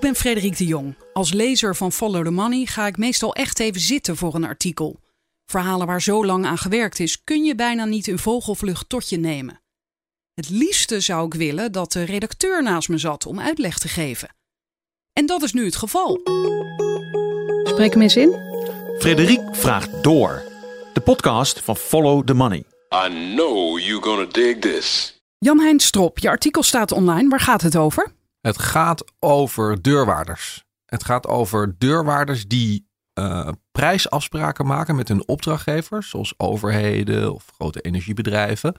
Ik ben Frederik de Jong. Als lezer van Follow the Money ga ik meestal echt even zitten voor een artikel. Verhalen waar zo lang aan gewerkt is, kun je bijna niet in vogelvlucht tot je nemen. Het liefste zou ik willen dat de redacteur naast me zat om uitleg te geven. En dat is nu het geval. Spreek hem eens in. Frederik vraagt door. De podcast van Follow the Money. I know you're gonna dig this. Jan-Hein Strop, je artikel staat online. Waar gaat het over? Het gaat over deurwaarders. Het gaat over deurwaarders die uh, prijsafspraken maken met hun opdrachtgevers, zoals overheden of grote energiebedrijven.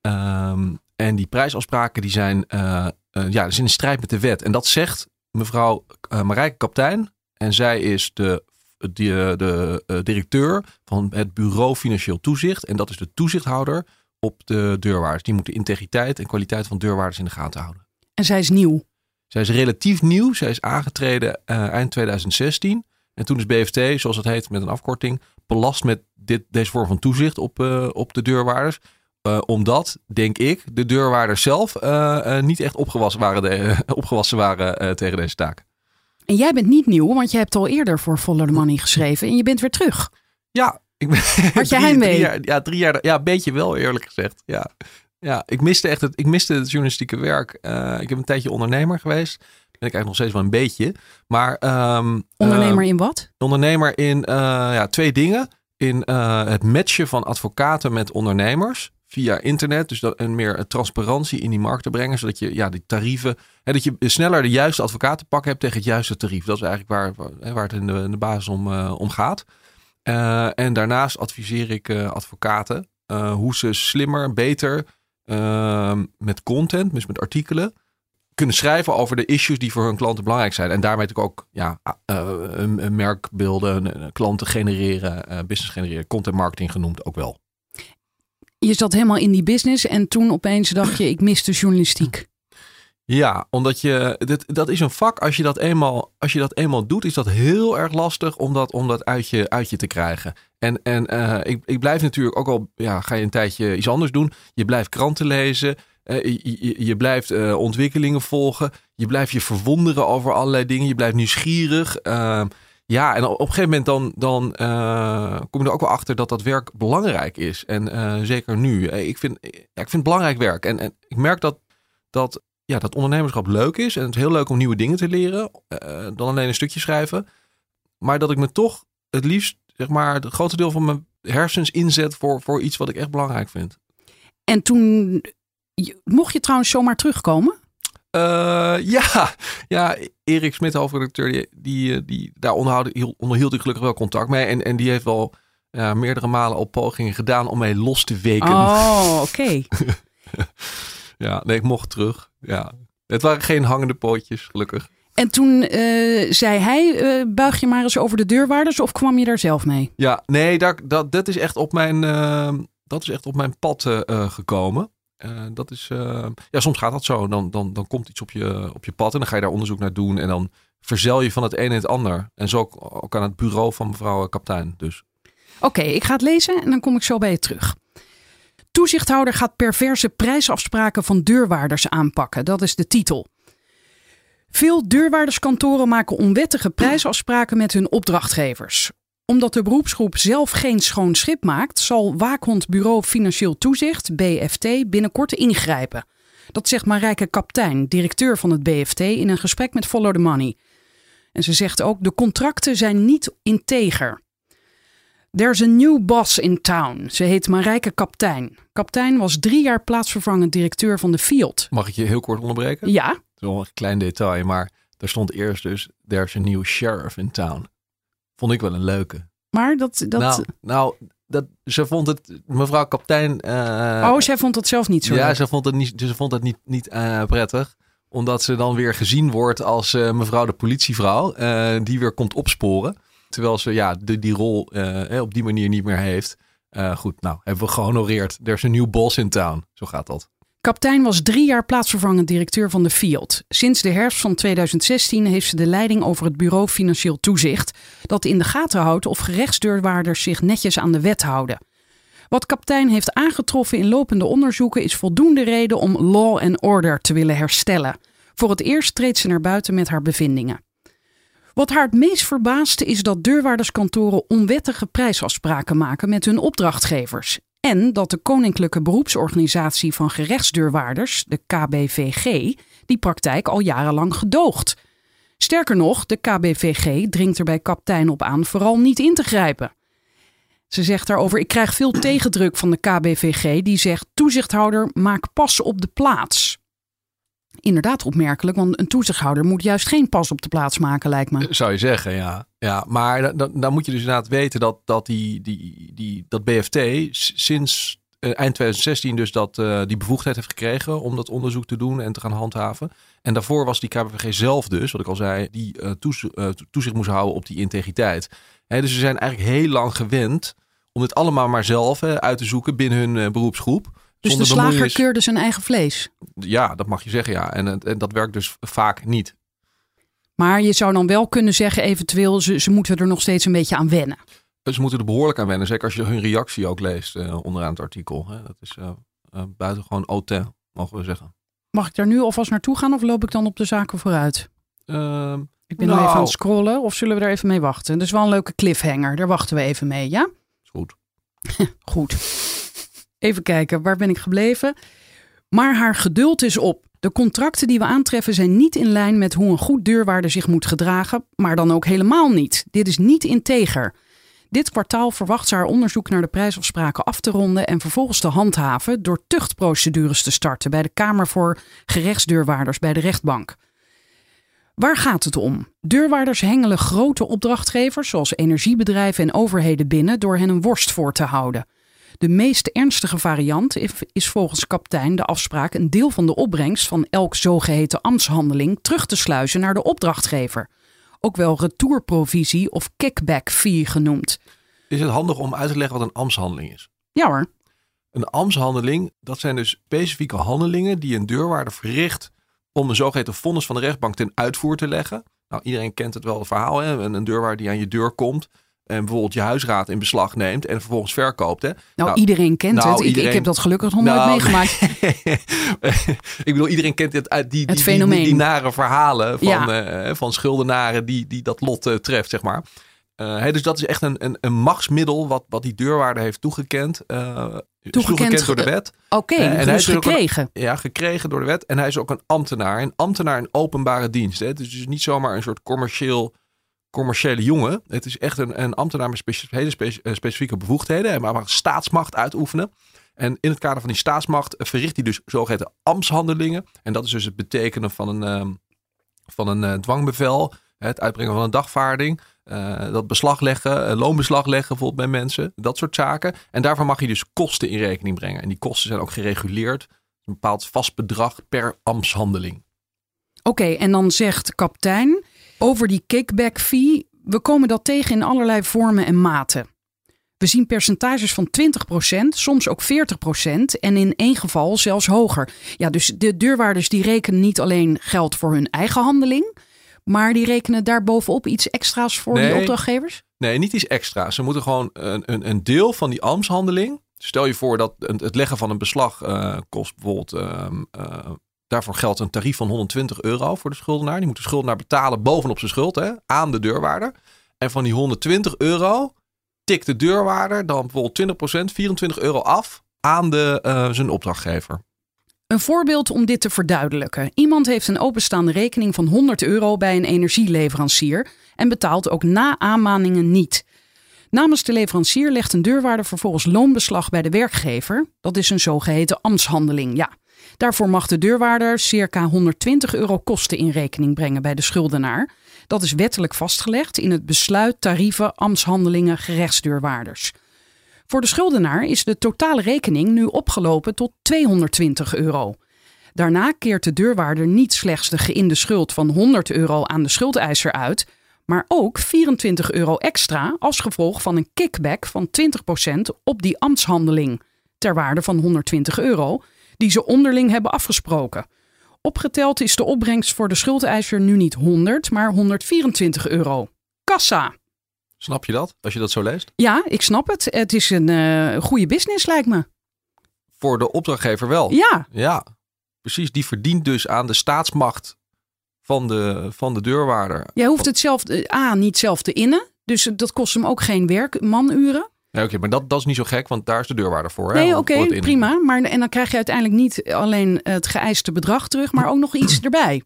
Um, en die prijsafspraken die zijn, uh, uh, ja, in strijd met de wet. En dat zegt mevrouw Marijke Kaptein. En zij is de, de, de directeur van het Bureau Financieel Toezicht. En dat is de toezichthouder op de deurwaarders. Die moeten integriteit en kwaliteit van deurwaarders in de gaten houden. En zij is nieuw. Zij is relatief nieuw. Zij is aangetreden uh, eind 2016. En toen is BFT, zoals het heet met een afkorting, belast met dit, deze vorm van toezicht op, uh, op de deurwaarders. Uh, omdat, denk ik, de deurwaarders zelf niet echt opgewassen waren, de, opgewassen waren tegen deze taak. En jij bent niet nieuw, want je hebt al eerder voor Follow the Money geschreven en je bent weer terug. Ja, ik ben. Had je heimwee? Ja, drie jaar. Ja, een beetje wel, eerlijk gezegd. Ja. Ja, ik miste echt het, ik miste het journalistieke werk. Uh, ik heb een tijdje ondernemer geweest. Ben ik eigenlijk nog steeds wel een beetje. Maar, um, ondernemer uh, in wat? Ondernemer in uh, ja, twee dingen. In het matchen van advocaten met ondernemers via internet. Dus dat, en meer transparantie in die markt te brengen. Zodat je ja, die tarieven. Hè, dat je sneller de juiste advocaten te pakken hebt tegen het juiste tarief. Dat is eigenlijk waar, waar het in de, in de basis om, om gaat. en daarnaast adviseer ik advocaten hoe ze slimmer, beter uh, met content, dus met artikelen, kunnen schrijven over de issues die voor hun klanten belangrijk zijn. En daarmee natuurlijk ook ja, uh, een, een merk beelden, klanten genereren, uh, business genereren, content marketing genoemd ook wel. Je zat helemaal in die business en toen opeens dacht je, ik mis de journalistiek. Ja, omdat je, dit, dat is een vak, als je dat eenmaal, als je dat eenmaal doet, is dat heel erg lastig om dat, om dat uit, je, uit je te krijgen. En, en uh, ik, ik blijf natuurlijk ook al, ja, ga je een tijdje iets anders doen. Je blijft kranten lezen, uh, je, je, je, blijft uh, ontwikkelingen volgen, je blijft je verwonderen over allerlei dingen, je blijft nieuwsgierig. Ehm, ja, en op een gegeven moment dan, dan kom je er ook wel achter dat dat werk belangrijk is. En zeker nu. Ik vind, ja, ik vind het belangrijk werk. En, en ik merk dat, dat ja, dat ondernemerschap leuk is. En het is heel leuk om nieuwe dingen te leren. Dan alleen een stukje schrijven. Maar dat ik me toch het liefst, zeg maar, het grootste deel van mijn hersens inzet voor, voor iets wat ik echt belangrijk vind. En toen, mocht je trouwens zomaar terugkomen? Uh, ja, ja, Erik Smit, hoofdredacteur, die, die, die, daar onderhield, onderhield ik gelukkig wel contact mee. En, en die heeft wel ja, meerdere malen al pogingen gedaan om mij los te weken. Oh, oké. Okay. ja, nee, ik mocht terug. Ja. Het waren geen hangende pootjes, gelukkig. En toen uh, zei hij, uh, buig je maar eens over de deurwaarders of kwam je daar zelf mee? Ja, nee, daar, dat, dat, is echt op mijn, uh, dat is echt op mijn pad gekomen. dat is, ja, soms gaat dat zo. Dan, dan, dan komt iets op je, op je pad en dan ga je daar onderzoek naar doen. En dan verzel je van het een en het ander. En zo ook, ook aan het bureau van mevrouw kaptein. Dus. Oké, okay, ik ga het lezen en dan kom ik zo bij je terug. Toezichthouder gaat perverse prijsafspraken van deurwaarders aanpakken. Dat is de titel. Veel deurwaarderskantoren maken onwettige prijsafspraken met hun opdrachtgevers. Omdat de beroepsgroep zelf geen schoon schip maakt, zal Waakhond Bureau Financieel Toezicht, BFT, binnenkort ingrijpen. Dat zegt Marijke Kaptein, directeur van het BFT, in een gesprek met Follow the Money. En ze zegt ook: de contracten zijn niet integer. There's a new boss in town. Ze heet Marijke Kaptein. Kaptein was drie jaar plaatsvervangend directeur van de Field. Mag ik je heel kort onderbreken? Ja. Dat is wel een klein detail, maar er stond eerst dus... There's a new sheriff in town. Vond ik wel een leuke. Maar dat... dat... Nou, nou dat, ze vond het... Mevrouw Kaptein... Uh... oh, zij vond het zelf niet zo Ja, leuk. ze vond het niet, ze vond het niet, niet uh, prettig omdat ze dan weer gezien wordt als uh, mevrouw de politievrouw, die weer komt opsporen. Terwijl ze ja, de, die rol op die manier niet meer heeft. Goed, nou, hebben we gehonoreerd. Er is een nieuw boss in town. Zo gaat dat. Kaptein was drie jaar plaatsvervangend directeur van de Field. Sinds de herfst van 2016 heeft ze de leiding over het Bureau Financieel Toezicht, dat in de gaten houdt of gerechtsdeurwaarders zich netjes aan de wet houden. Wat kaptein heeft aangetroffen in lopende onderzoeken is voldoende reden om law and order te willen herstellen. Voor het eerst treedt ze naar buiten met haar bevindingen. Wat haar het meest verbaasde is dat deurwaarderskantoren onwettige prijsafspraken maken met hun opdrachtgevers. En dat de Koninklijke Beroepsorganisatie van Gerechtsdeurwaarders, de KBVG, die praktijk al jarenlang gedoogt. Sterker nog, de KBVG dringt er bij kaptein op aan vooral niet in te grijpen. Ze zegt daarover: Ik krijg veel tegendruk van de KBVG, die zegt: Toezichthouder, maak pas op de plaats. Inderdaad opmerkelijk, want een toezichthouder moet juist geen pas op de plaats maken, lijkt me. Zou je zeggen, ja. ja maar dan, dan, moet je dus inderdaad weten dat, dat, die, die, die, dat BFT sinds eh, eind 2016 dus dat, eh, die bevoegdheid heeft gekregen om dat onderzoek te doen en te gaan handhaven. En daarvoor was die KBVG zelf dus, wat ik al zei, die eh, toez- eh, toezicht moest houden op die integriteit. Dus ze zijn eigenlijk heel lang gewend om dit allemaal maar zelf uit te zoeken binnen hun eh, beroepsgroep. Dus de slager keurde zijn eigen vlees. Ja, dat mag je zeggen, ja. En, en dat werkt dus vaak niet. Maar je zou dan wel kunnen zeggen, eventueel, ze, ze moeten er nog steeds een beetje aan wennen. Dus Ze moeten er behoorlijk aan wennen. Zeker als je hun reactie ook leest eh, onderaan het artikel. Hè. Dat is eh eh, buitengewoon autain, mogen we zeggen. Mag ik daar nu alvast naartoe gaan of loop ik dan op de zaken vooruit? Ehm, Ik ben nog Nou. even aan het scrollen of zullen we er even mee wachten? Dat is wel een leuke cliffhanger, daar wachten we even mee, ja? is goed. Goed. Even kijken, waar ben ik gebleven? Maar haar geduld is op. De contracten die we aantreffen zijn niet in lijn met hoe een goed deurwaarder zich moet gedragen, maar dan ook helemaal niet. Dit is niet integer. Dit kwartaal verwacht ze haar onderzoek naar de prijsafspraken af te ronden en vervolgens te handhaven door tuchtprocedures te starten bij de Kamer voor Gerechtsdeurwaarders bij de rechtbank. Waar gaat het om? Deurwaarders hengelen grote opdrachtgevers zoals energiebedrijven en overheden binnen door hen een worst voor te houden. De meest ernstige variant is- volgens kaptein de afspraak een deel van de opbrengst van elk zogeheten ambtshandeling terug te sluizen naar de opdrachtgever. Ook wel retourprovisie of kickback fee genoemd. Is het handig om uit te leggen wat een ambtshandeling is? Ja hoor, Een ambtshandeling, dat zijn dus specifieke handelingen die een deurwaarder verricht om een zogeheten vonnis van de rechtbank ten uitvoer te leggen. Nou, iedereen kent het wel, het verhaal. Hè? Een, een deurwaarder die aan je deur komt en bijvoorbeeld je huisraad in beslag neemt en vervolgens verkoopt. Hè? nou, Nou, iedereen kent nou, het. Ik, ik heb dat gelukkig nog nooit Nou, meegemaakt. ik bedoel, iedereen kent het uit die, die, Het die, die, die nare verhalen van, Ja. eh, van schuldenaren die, die dat lot eh, treft, zeg maar. Eh, hè, dus dat is echt een, een, een machtsmiddel wat, wat die deurwaarder heeft toegekend. eh, is Toegekend, door de wet. Oké, Eh, en hij dus is ook een- gekregen. Ja, gekregen door de wet. En hij is ook een ambtenaar. Een ambtenaar in openbare dienst. Hè. Het is dus niet zomaar een soort commercieel, commerciële jongen. Het is echt een, een ambtenaar met hele eh, specifieke bevoegdheden. Hij mag staatsmacht uitoefenen. En in het kader van die staatsmacht verricht hij dus zogeheten ambtshandelingen. En dat is dus het betekenen van een, ehm, van een eh, dwangbevel. Het uitbrengen van een dagvaarding. eh, dat beslag leggen, loonbeslag leggen bijvoorbeeld bij mensen. Dat soort zaken. En daarvan mag je dus kosten in rekening brengen. En die kosten zijn ook gereguleerd. Een bepaald vast bedrag per ambtshandeling. Oké, en dan zegt kaptein over die kickback fee. We komen dat tegen in allerlei vormen en maten. We zien percentages van 20%, soms ook 40% en in één geval zelfs hoger. Ja, dus de deurwaarders die rekenen niet alleen geld voor hun eigen handeling, maar die rekenen daarbovenop iets extra's voor Nee. die opdrachtgevers? Nee, niet iets extra's. Ze moeten gewoon een, een, een deel van die ambtshandeling. Stel je voor dat het leggen van een beslag eh, kost bijvoorbeeld. ehm, eh, daarvoor geldt een tarief van 120 euro voor de schuldenaar. Die moet de schuldenaar betalen bovenop zijn schuld hè, aan de deurwaarder. En van die 120 euro tikt de deurwaarder dan bijvoorbeeld 20%, 24 euro af aan de, eh, zijn opdrachtgever. Een voorbeeld om dit te verduidelijken. Iemand heeft een openstaande rekening van 100 euro bij een energieleverancier en betaalt ook na aanmaningen niet. Namens de leverancier legt een deurwaarder vervolgens loonbeslag bij de werkgever. Dat is een zogeheten ambtshandeling, ja. Daarvoor mag de deurwaarder circa 120 euro kosten in rekening brengen bij de schuldenaar. Dat is wettelijk vastgelegd in het besluit tarieven ambtshandelingen gerechtsdeurwaarders. Voor de schuldenaar is de totale rekening nu opgelopen tot 220 euro. Daarna keert de deurwaarder niet slechts de geïnde schuld van 100 euro aan de schuldeiser uit, maar ook 24 euro extra als gevolg van een kickback van 20% op die ambtshandeling, ter waarde van 120 euro, die ze onderling hebben afgesproken. Opgeteld is de opbrengst voor de schuldeiser nu niet 100, maar 124 euro. Kassa! Snap je dat, als je dat zo leest? Ja, ik snap het. Het is een eh, goede business, lijkt me. Voor de opdrachtgever wel. Ja, Ja, precies. Die verdient dus aan de staatsmacht van de, van de deurwaarder. Jij hoeft het zelf, eh, A, niet zelf te innen. Dus dat kost hem ook geen werk, manuren. Ja, oké, maar dat, dat is niet zo gek, want daar is de deurwaarder voor. hè, Nee, oké, prima. Maar, en dan krijg je uiteindelijk niet alleen het geëiste bedrag terug, maar ook nog iets erbij.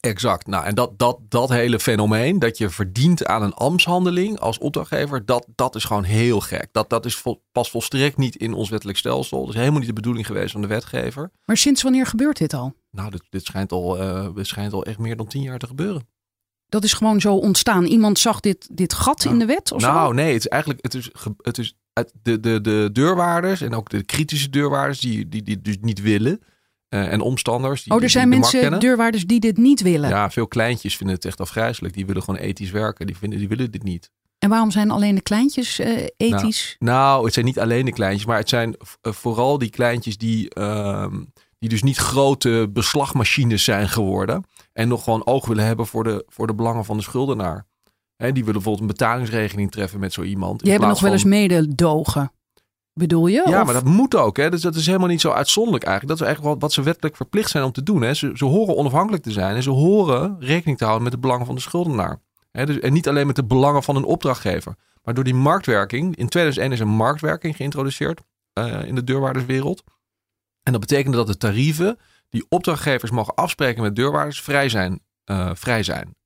Exact. Nou, en dat, dat, dat hele fenomeen dat je verdient aan een ambtshandeling als opdrachtgever, dat, dat is gewoon heel gek. Dat, dat is vol, pas volstrekt niet in ons wettelijk stelsel. Dat is helemaal niet de bedoeling geweest van de wetgever. Maar sinds wanneer gebeurt dit al? Nou, dit, dit, schijnt al, eh, dit schijnt al echt meer dan tien jaar te gebeuren. Dat is gewoon zo ontstaan. Iemand zag dit, dit gat Nou, in de wet of zo? Nou, nee, het is eigenlijk het is, het is de, de, de deurwaarders en ook de kritische deurwaarders die, die, die dus niet willen. eh, en omstanders. Die, oh, er zijn mensen, deurwaarders, die dit niet willen. Ja, veel kleintjes vinden het echt afgrijzelijk. Die willen gewoon ethisch werken. Die, vinden, die willen dit niet. En waarom zijn alleen de kleintjes eh, ethisch? Nou, het zijn niet alleen de kleintjes, maar het zijn eh, vooral die kleintjes die, ehm, die dus niet grote beslagmachines zijn geworden. En nog gewoon oog willen hebben voor de, voor de belangen van de schuldenaar. Hè, die willen bijvoorbeeld een betalingsregeling treffen met zo iemand. Die hebben nog wel eens van- mededogen. Bedoel je? Ja, Of- maar dat moet ook. Hè? Dus dat is helemaal niet zo uitzonderlijk eigenlijk. Dat is eigenlijk wat, wat ze wettelijk verplicht zijn om te doen. Hè? Ze, ze horen onafhankelijk te zijn en ze horen rekening te houden met de belangen van de schuldenaar. Hè? Dus, en niet alleen met de belangen van een opdrachtgever. Maar door die marktwerking, in 2001 is een marktwerking geïntroduceerd eh, in de deurwaarderswereld. En dat betekende dat de tarieven die opdrachtgevers mogen afspreken met deurwaarders vrij zijn. eh, vrij zijn.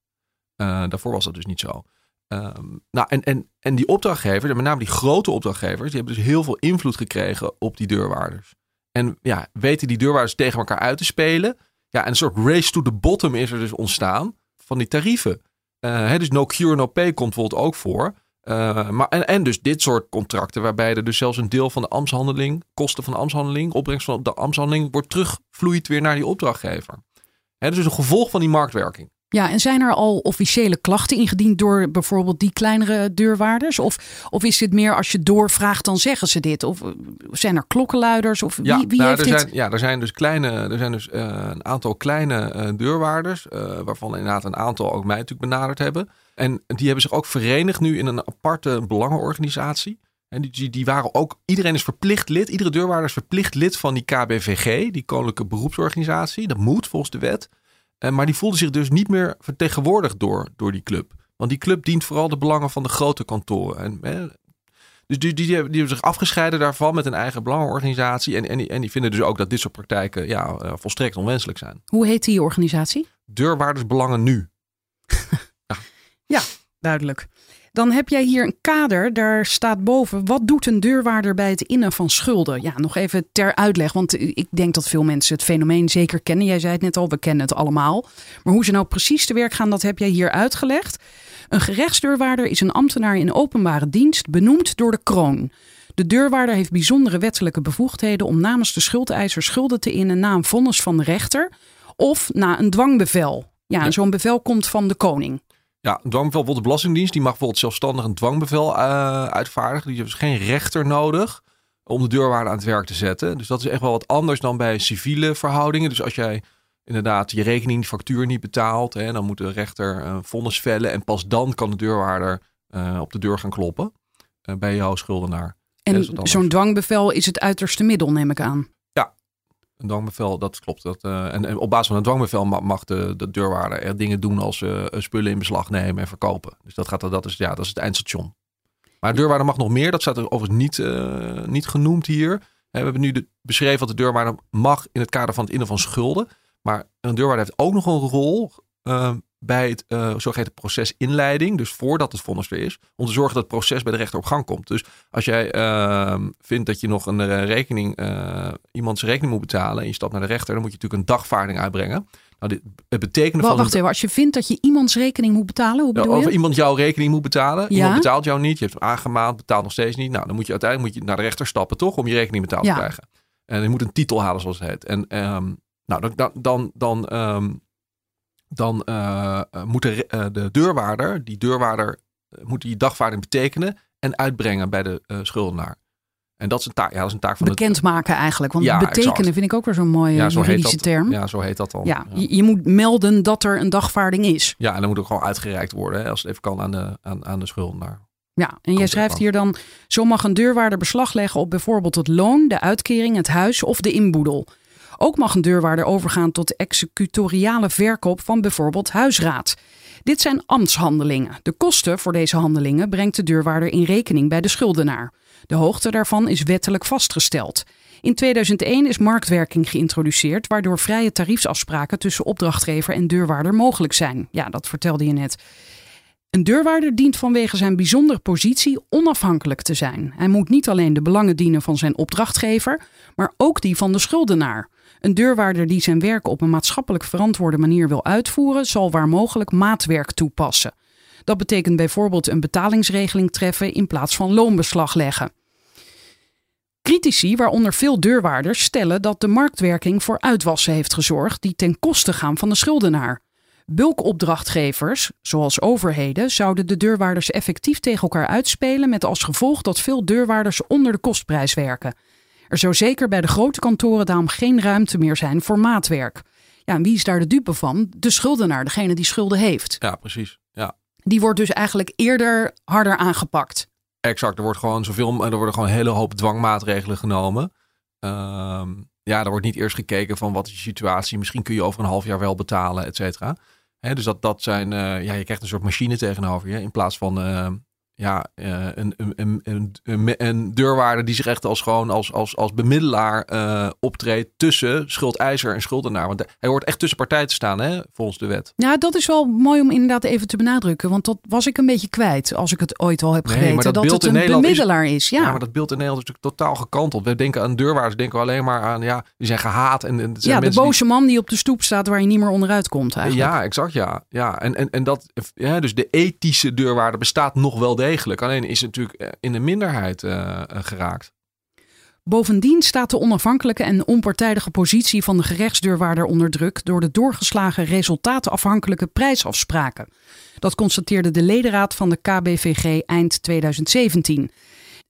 Eh, daarvoor was dat dus niet zo. Ehm, nou, en, en, en die opdrachtgevers, met name die grote opdrachtgevers, die hebben dus heel veel invloed gekregen op die deurwaarders. En ja, weten die deurwaarders tegen elkaar uit te spelen. Ja, en een soort race to the bottom is er dus ontstaan van die tarieven. Eh, hè, dus no cure, no pay komt bijvoorbeeld ook voor. Eh, maar, en, en dus dit soort contracten, waarbij er dus zelfs een deel van de ambtshandeling, kosten van de ambtshandeling, opbrengst van de ambtshandeling, wordt terugvloeit weer naar die opdrachtgever. Hè, dus een gevolg van die marktwerking. Ja, en zijn er al officiële klachten ingediend door bijvoorbeeld die kleinere deurwaarders? Of, of is dit meer als je doorvraagt, dan zeggen ze dit? Of eh, zijn er klokkenluiders? Of wie, Ja, wie nou, heeft er dit? zijn, ja, er zijn dus, kleine, er zijn dus eh, een aantal kleine eh, deurwaarders, waarvan inderdaad een aantal ook mij natuurlijk benaderd hebben. En die hebben zich ook verenigd nu in een aparte belangenorganisatie. En die, die waren ook, iedereen is verplicht lid, iedere deurwaarder is verplicht lid van die KBVG, die Koninklijke Beroepsorganisatie. Dat moet volgens de wet. Eh, maar die voelde zich dus niet meer vertegenwoordigd door, door die club. Want die club dient vooral de belangen van de grote kantoren. En, dus die, die, die, hebben, die hebben zich afgescheiden daarvan met een eigen belangenorganisatie. En, en, die, en die vinden dus ook dat dit soort praktijken ja, eh, volstrekt onwenselijk zijn. Hoe heet die organisatie? Deurwaardersbelangen nu. Duidelijk. Dan heb jij hier een kader, daar staat boven. Wat doet een deurwaarder bij het innen van schulden? Ja, nog even ter uitleg, want ik denk dat veel mensen het fenomeen zeker kennen. Jij zei het net al, we kennen het allemaal. Maar hoe ze nou precies te werk gaan, dat heb jij hier uitgelegd. Een gerechtsdeurwaarder is een ambtenaar in openbare dienst, benoemd door de kroon. De deurwaarder heeft bijzondere wettelijke bevoegdheden om namens de schuldeiser schulden te innen na een vonnis van de rechter of na een dwangbevel. Ja, Ja. zo'n bevel komt van de koning. Ja, een dwangbevel, bijvoorbeeld de Belastingdienst, die mag bijvoorbeeld zelfstandig een dwangbevel eh, uitvaardigen. Die heeft dus geen rechter nodig om de deurwaarder aan het werk te zetten. Dus dat is echt wel wat anders dan bij civiele verhoudingen. Dus als jij inderdaad je rekening, factuur niet betaalt, hè, dan moet de rechter een vonnis vellen. En pas dan kan de deurwaarder eh, op de deur gaan kloppen eh, bij jouw schuldenaar. En zo'n dwangbevel is het uiterste middel, neem ik aan. Een dwangbevel, dat klopt. Dat, eh, en, op basis van een dwangbevel ma- mag de, de deurwaarder er dingen doen als eh, spullen in beslag nemen en verkopen. Dus dat, gaat, dat, is, ja, dat is het eindstation. Maar de deurwaarder mag nog meer. Dat staat er overigens niet, eh, niet genoemd hier. We hebben nu de, beschreven wat de deurwaarder mag in het kader van het innen van schulden. Maar een deurwaarder heeft ook nog een rol bij het uh, zogeheten procesinleiding. Dus voordat het vonnis er is. Om te zorgen dat het proces bij de rechter op gang komt. Dus als jij uh, vindt dat je nog een uh, rekening, uh, iemands rekening moet betalen. En je stapt naar de rechter. Dan moet je natuurlijk een dagvaarding uitbrengen. Nou, dit, het betekent Wacht, van wacht even, als je vindt dat je iemands rekening moet betalen, hoe bedoel of je? iemand jouw rekening moet betalen. Ja? Iemand betaalt jou niet. Je hebt hem aangemaand, betaalt nog steeds niet. Nou, dan moet je uiteindelijk moet je naar de rechter stappen, toch? Om je rekening betaald Ja. te krijgen. En je moet een titel halen, zoals het heet. En um, nou, dan, dan, dan, dan, um, dan uh, moet de, uh, de, deurwaarder, die deurwaarder, moet die dagvaarding betekenen en uitbrengen bij de schuldenaar. En dat is een taak, ja, dat is een taak van Bekendmaken eigenlijk. Want Ja, betekenen exact. vind ik ook weer zo'n mooie ja, zo heet juridische dat, term. Ja, zo heet dat dan. Ja, Je, je moet melden dat er een dagvaarding is. Ja, en dan moet ook gewoon uitgereikt worden, hè, als het even kan aan de, aan, aan de schuldenaar. Ja, en jij schrijft hier dan: zo mag een deurwaarder beslag leggen op bijvoorbeeld het loon, de uitkering, het huis of de inboedel. Ook mag een deurwaarder overgaan tot executoriale verkoop van bijvoorbeeld huisraad. Dit zijn ambtshandelingen. De kosten voor deze handelingen brengt de deurwaarder in rekening bij de schuldenaar. De hoogte daarvan is wettelijk vastgesteld. In 2001 is marktwerking geïntroduceerd, waardoor vrije tariefsafspraken tussen opdrachtgever en deurwaarder mogelijk zijn. Ja, dat vertelde je net. Een deurwaarder dient vanwege zijn bijzondere positie onafhankelijk te zijn. Hij moet niet alleen de belangen dienen van zijn opdrachtgever, maar ook die van de schuldenaar. Een deurwaarder die zijn werk op een maatschappelijk verantwoorde manier wil uitvoeren, zal waar mogelijk maatwerk toepassen. Dat betekent bijvoorbeeld een betalingsregeling treffen in plaats van loonbeslag leggen. Critici, waaronder veel deurwaarders, stellen dat de marktwerking voor uitwassen heeft gezorgd die ten koste gaan van de schuldenaar. Bulkopdrachtgevers, zoals overheden, zouden de deurwaarders effectief tegen elkaar uitspelen met als gevolg dat veel deurwaarders onder de kostprijs werken. Er zou zeker bij de grote kantoren daarom geen ruimte meer zijn voor maatwerk. Ja, en wie is daar de dupe van? De schuldenaar, degene die schulden heeft. Ja, precies. Ja. Die wordt dus eigenlijk eerder harder aangepakt. Exact, er wordt gewoon zoveel, er worden gewoon een hele hoop dwangmaatregelen genomen. Ehm, ja, er wordt niet eerst gekeken van wat is je situatie. Misschien kun je over een half jaar wel betalen, et cetera. Dus dat, dat zijn, eh, ja, je krijgt een soort machine tegenover je. In plaats van eh, ja, eh, een, een, een, een, deurwaarder die zich echt als gewoon als, als, als bemiddelaar eh, optreedt tussen schuldeiser en schuldenaar. Want hij hoort echt tussen partijen te staan, hè, volgens de wet. Ja, dat is wel mooi om inderdaad even te benadrukken. Want dat was ik een beetje kwijt als ik het ooit al heb Nee, geweten. maar dat dat, beeld het in een Nederland is- bemiddelaar is. Ja, Ja, maar dat beeld in Nederland is natuurlijk totaal gekanteld. We denken aan deurwaarders, denken we alleen maar aan, ja, die zijn gehaat. En, en het zijn ja de die- boze man die op de stoep staat waar je niet meer onderuit komt eigenlijk. Ja, exact, ja. ja. En, en, en dat, ja, dus de ethische deurwaarder bestaat nog wel degelijk. Alleen is het natuurlijk eh, in de minderheid eh, eh, geraakt. Bovendien staat de onafhankelijke en onpartijdige positie van de gerechtsdeurwaarder onder druk door de doorgeslagen resultaatafhankelijke prijsafspraken. Dat constateerde de ledenraad van de KBVG eind 2017.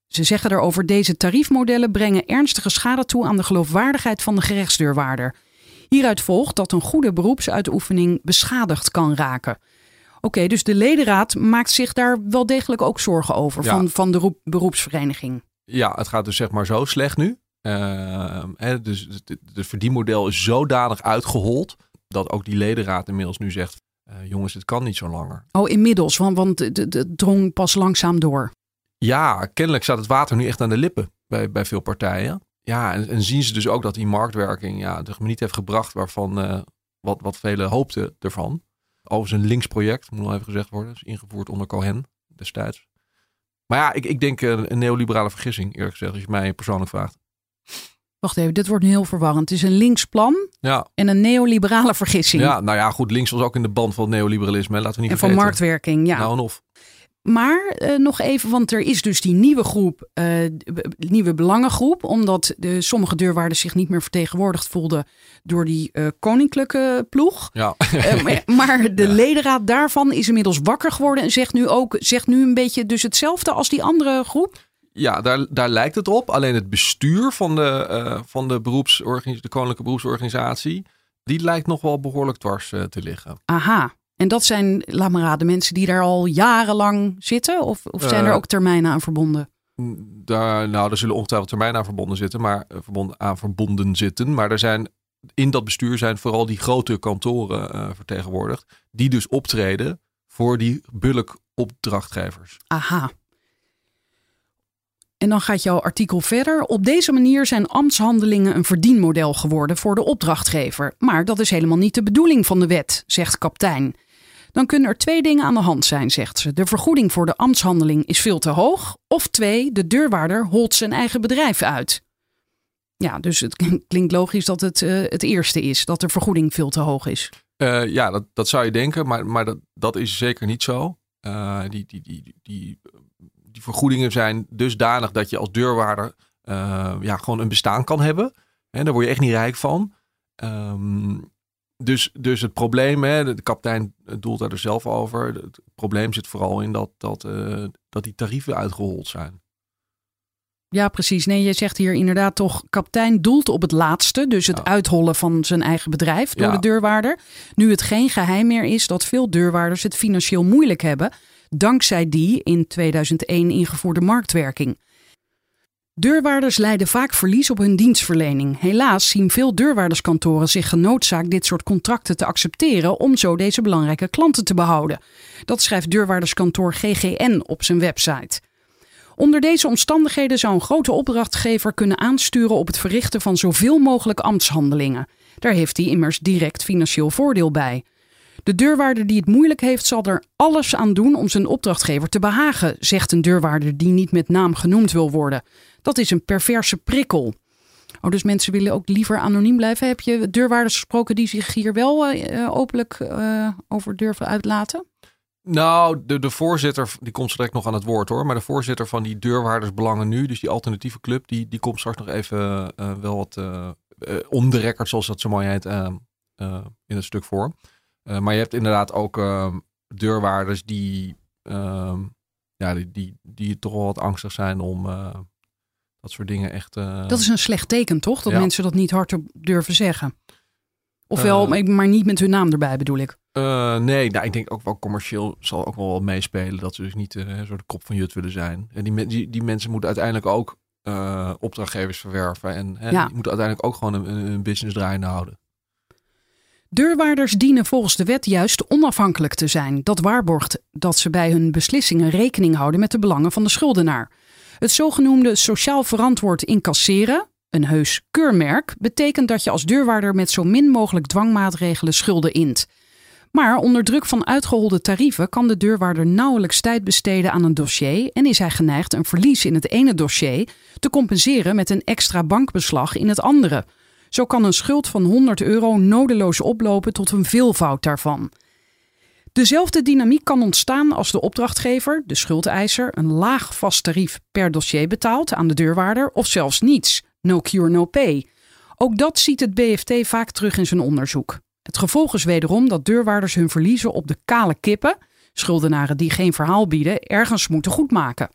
Ze zeggen daarover deze tariefmodellen brengen ernstige schade toe aan de geloofwaardigheid van de gerechtsdeurwaarder. Hieruit volgt dat een goede beroepsuitoefening beschadigd kan raken. Oké, dus de ledenraad maakt zich daar wel degelijk ook zorgen over Ja. van, van de roep- beroepsvereniging. Ja, het gaat dus zeg maar zo slecht nu. Ehm, hè, dus het, verdienmodel is zodanig uitgehold dat ook die ledenraad inmiddels nu zegt: eh, jongens, het kan niet zo langer. Oh, inmiddels, want, want het drong pas langzaam door. Ja, kennelijk staat het water nu echt aan de lippen bij, bij veel partijen. Ja, en, en zien ze dus ook dat die marktwerking ja, de niet heeft gebracht waarvan eh, wat, wat velen hoopten ervan. Overigens een links project, moet nog even gezegd worden. is ingevoerd onder Cohen destijds. Maar ja, ik, ik denk eh, een neoliberale vergissing, eerlijk gezegd, als je mij persoonlijk vraagt. Wacht even, dit wordt heel verwarrend. Het is een links plan Ja, en een neoliberale vergissing. ja nou ja, goed, links was ook in de band van het neoliberalisme, laten we niet en van marktwerking, ja. Nou en of. Maar eh, nog even, want er is dus die nieuwe groep, eh, nieuwe belangengroep, omdat de, sommige deurwaarders zich niet meer vertegenwoordigd voelden door die eh, koninklijke ploeg. Ja. Maar, maar de Ja. ledenraad daarvan is inmiddels wakker geworden en zegt nu ook zegt nu een beetje dus hetzelfde als die andere groep. Ja, daar, daar lijkt het op. Alleen het bestuur van de, van de, beroepsorganisatie, de Koninklijke Beroepsorganisatie, die lijkt nog wel behoorlijk dwars te liggen. Aha. En dat zijn, laat maar raden, mensen die daar al jarenlang zitten? Of, of zijn er Eh, ook termijnen aan verbonden? Daar, nou, daar zullen ongetwijfeld termijnen aan verbonden zitten, maar eh, verbonden, aan verbonden zitten. Maar er zijn in dat bestuur zijn vooral die grote kantoren eh, vertegenwoordigd, die dus optreden voor die bulkopdrachtgevers. Aha. En dan gaat jouw artikel verder. Op deze manier zijn ambtshandelingen een verdienmodel geworden voor de opdrachtgever. Maar dat is helemaal niet de bedoeling van de wet, zegt kaptein. Dan kunnen er twee dingen aan de hand zijn, zegt ze. De vergoeding voor de ambtshandeling is veel te hoog. Of twee, de deurwaarder holt zijn eigen bedrijf uit. Ja, dus het klinkt logisch dat het eh, het eerste is, dat de vergoeding veel te hoog is. Eh, ja, dat, dat zou je denken, maar, maar dat, dat is zeker niet zo. Eh, die, die, die, die, die vergoedingen zijn dusdanig dat je als deurwaarder eh, ja, gewoon een bestaan kan hebben. En daar word je echt niet rijk van. Ehm, dus, dus het probleem, hè, de kapitein doelt daar dus zelf over. Het probleem zit vooral in dat, dat, eh, dat die tarieven uitgehold zijn. Ja, precies. Nee, je zegt hier inderdaad toch, kaptein doelt op het laatste, dus het Ja. uithollen van zijn eigen bedrijf door Ja. de deurwaarder. Nu het geen geheim meer is dat veel deurwaarders het financieel moeilijk hebben, dankzij die in 2001 ingevoerde marktwerking. Deurwaarders lijden vaak verlies op hun dienstverlening. Helaas zien veel deurwaarderskantoren zich genoodzaakt dit soort contracten te accepteren om zo deze belangrijke klanten te behouden. Dat schrijft deurwaarderskantoor GGN op zijn website. Onder deze omstandigheden zou een grote opdrachtgever kunnen aansturen op het verrichten van zoveel mogelijk ambtshandelingen. Daar heeft hij immers direct financieel voordeel bij. De deurwaarder die het moeilijk heeft, zal er alles aan doen om zijn opdrachtgever te behagen, zegt een deurwaarder die niet met naam genoemd wil worden. Dat is een perverse prikkel. Oh, dus mensen willen ook liever anoniem blijven. Heb je deurwaarders gesproken die zich hier wel uh, openlijk uh, over durven uitlaten? Nou, de, de voorzitter, die komt direct nog aan het woord hoor. Maar de voorzitter van die deurwaardersbelangen nu, dus die alternatieve club, die, die komt straks nog even uh, wel wat uh, the record, zoals dat zo mooi heet, in het stuk voor. maar je hebt inderdaad ook ehm, deurwaarders die, ehm, ja, die, die, die toch wel wat angstig zijn om dat soort dingen echt. Dat is een slecht teken, toch? Dat mensen dat niet hard durven zeggen. Ofwel, maar niet met hun naam erbij bedoel ik. Uh, nee, nou, ik denk ook wel commercieel zal ook wel meespelen. Dat ze dus niet zo de kop van Jut willen zijn. En die, die, die mensen moeten uiteindelijk ook opdrachtgevers verwerven. En hè, ja. die moeten uiteindelijk ook gewoon een, een business draaiende houden. Deurwaarders dienen volgens de wet juist onafhankelijk te zijn. Dat waarborgt dat ze bij hun beslissingen rekening houden met de belangen van de schuldenaar. Het zogenoemde sociaal verantwoord incasseren, een heus keurmerk, betekent dat je als deurwaarder met zo min mogelijk dwangmaatregelen schulden int. Maar onder druk van uitgeholde tarieven kan de deurwaarder nauwelijks tijd besteden aan een dossier en is hij geneigd een verlies in het ene dossier te compenseren met een extra bankbeslag in het andere. Zo kan een schuld van 100 euro nodeloos oplopen tot een veelvoud daarvan. Dezelfde dynamiek kan ontstaan als de opdrachtgever, de schuldeiser, een laag vast tarief per dossier betaalt aan de deurwaarder of zelfs niets, no cure no pay. Ook dat ziet het BFT vaak terug in zijn onderzoek. Het gevolg is wederom dat deurwaarders hun verliezen op de kale kippen, schuldenaren die geen verhaal bieden, ergens moeten goedmaken.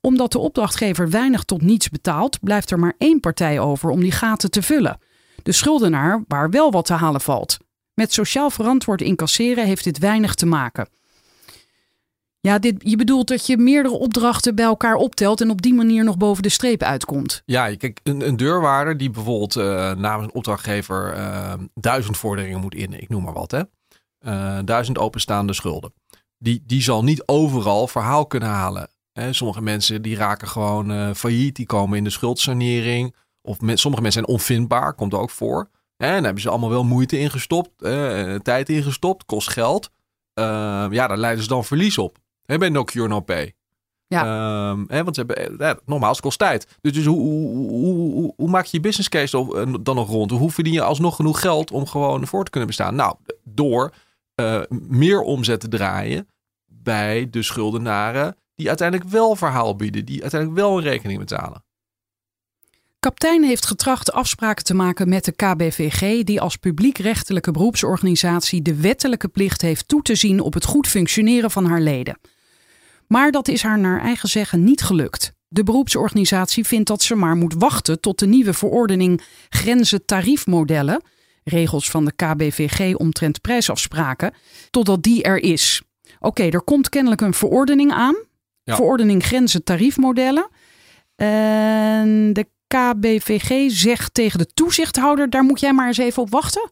Omdat de opdrachtgever weinig tot niets betaalt, blijft er maar één partij over om die gaten te vullen. De schuldenaar waar wel wat te halen valt. Met sociaal verantwoord incasseren heeft dit weinig te maken. Ja, dit, je bedoelt dat je meerdere opdrachten bij elkaar optelt en op die manier nog boven de streep uitkomt. Ja, kijk, een, een deurwaarder die bijvoorbeeld uh, namens een opdrachtgever uh, duizend vorderingen moet in, ik noem maar wat, hè. Uh, duizend openstaande schulden. Die, die zal niet overal verhaal kunnen halen. Hè. Sommige mensen die raken gewoon failliet, die komen in de schuldsanering. Of met, sommige mensen zijn onvindbaar, komt ook voor. En dan hebben ze allemaal wel moeite ingestopt, tijd ingestopt, kost geld. ja, daar leiden ze dan verlies op. Hè, bij No Cure No Pay. Ja. Um, hè, want ze hebben, ja, nogmaals, het kost tijd. Dus, dus hoe, hoe, hoe, hoe, maak je je business case eh, dan nog rond? Hoe verdien je alsnog genoeg geld om gewoon voor te kunnen bestaan? Nou, door uh, meer omzet te draaien bij de schuldenaren die uiteindelijk wel verhaal bieden, die uiteindelijk wel een rekening betalen. Kaptein heeft getracht afspraken te maken met de KBVG, die als publiekrechtelijke beroepsorganisatie de wettelijke plicht heeft toe te zien op het goed functioneren van haar leden. Maar dat is haar naar eigen zeggen niet gelukt. De beroepsorganisatie vindt dat ze maar moet wachten tot de nieuwe verordening grenzen tariefmodellen, regels van de KBVG omtrent prijsafspraken, totdat die er is. Oké, er komt kennelijk een verordening aan. Verordening grenzen tariefmodellen. En de KBVG zegt tegen de toezichthouder: daar moet jij maar eens even op wachten?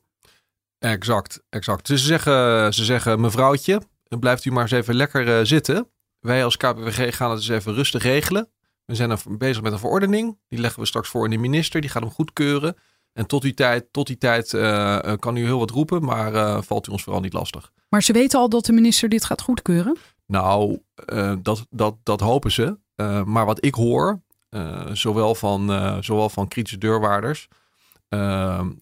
Exact, exact. Dus ze zeggen, ze zeggen mevrouwtje, blijft u maar eens even lekker uh, zitten. Wij als KBVG gaan het eens even rustig regelen. We zijn bezig met een verordening. Die leggen we straks voor in de minister. Die gaat hem goedkeuren. En tot die tijd, tot die tijd uh, kan u heel wat roepen, maar uh, valt u ons vooral niet lastig. Maar ze weten al dat de minister dit gaat goedkeuren? Nou, dat, dat, dat hopen ze. maar wat ik hoor, zowel, van, zowel van kritische deurwaarders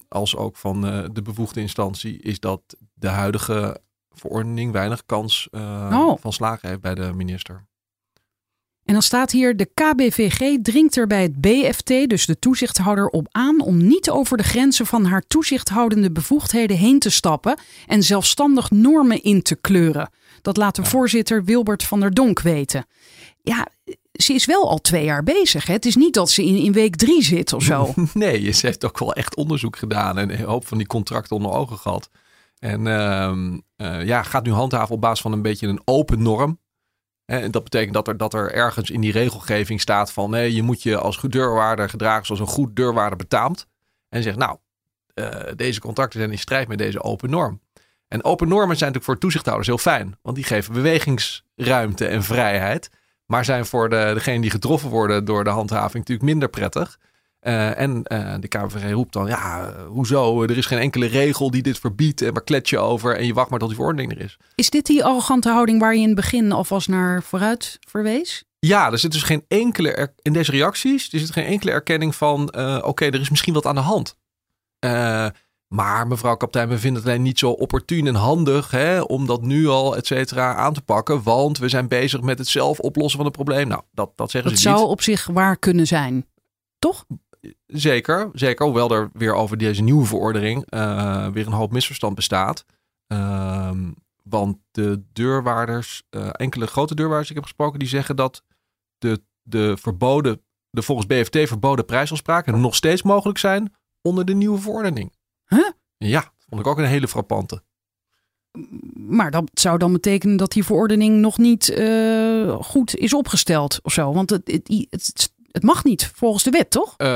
als ook van de bevoegde instantie, is dat de huidige verordening weinig kans oh. van slagen heeft bij de minister. En dan staat hier: de KBVG dringt er bij het BFT, dus de toezichthouder, op aan om niet over de grenzen van haar toezichthoudende bevoegdheden heen te stappen en zelfstandig normen in te kleuren. Dat laat de voorzitter Wilbert van der Donk weten. Ja, ze is wel al twee jaar bezig. Hè? Het is niet dat ze in, in week drie zit of zo. Nee, ze heeft ook wel echt onderzoek gedaan en een hoop van die contracten onder ogen gehad. En uh, ja, gaat nu handhaven op basis van een beetje een open norm. En dat betekent dat er, dat er ergens in die regelgeving staat van nee, je moet je als deurwaarder gedragen zoals een goed deurwaarder betaamt. En zegt nou, eh, deze contracten zijn in strijd met deze open norm. En open normen zijn natuurlijk voor toezichthouders heel fijn, want die geven bewegingsruimte en vrijheid. Maar zijn voor de, degene die getroffen worden door de handhaving natuurlijk minder prettig. Uh, en uh, de KVG roept dan, ja, hoezo? Er is geen enkele regel die dit verbiedt en waar klets je over en je wacht maar tot die verordening er is. Is dit die arrogante houding waar je in het begin alvast naar vooruit verwees? Ja, er zit dus geen enkele, in deze reacties, er zit geen enkele erkenning van, uh, oké, er is misschien wat aan de hand. Maar mevrouw kapitein, we vinden het alleen niet zo opportun en handig hè, om dat nu al, et cetera, aan te pakken. Want we zijn bezig met het zelf oplossen van het probleem. Nou, dat, dat zeggen dat ze niet. zou op zich waar kunnen zijn, toch? Zeker, zeker. Hoewel er weer over deze nieuwe verordening uh, weer een hoop misverstand bestaat. Uh, want de deurwaarders, uh, enkele grote deurwaarders die ik heb gesproken, die zeggen dat de, de verboden, de volgens BFT verboden prijsafspraken nog steeds mogelijk zijn onder de nieuwe verordening. Huh? Ja, vond ik ook een hele frappante. Maar dat zou dan betekenen dat die verordening nog niet uh, goed is opgesteld of zo. Want het, het, het, het mag niet volgens de wet, toch? Uh,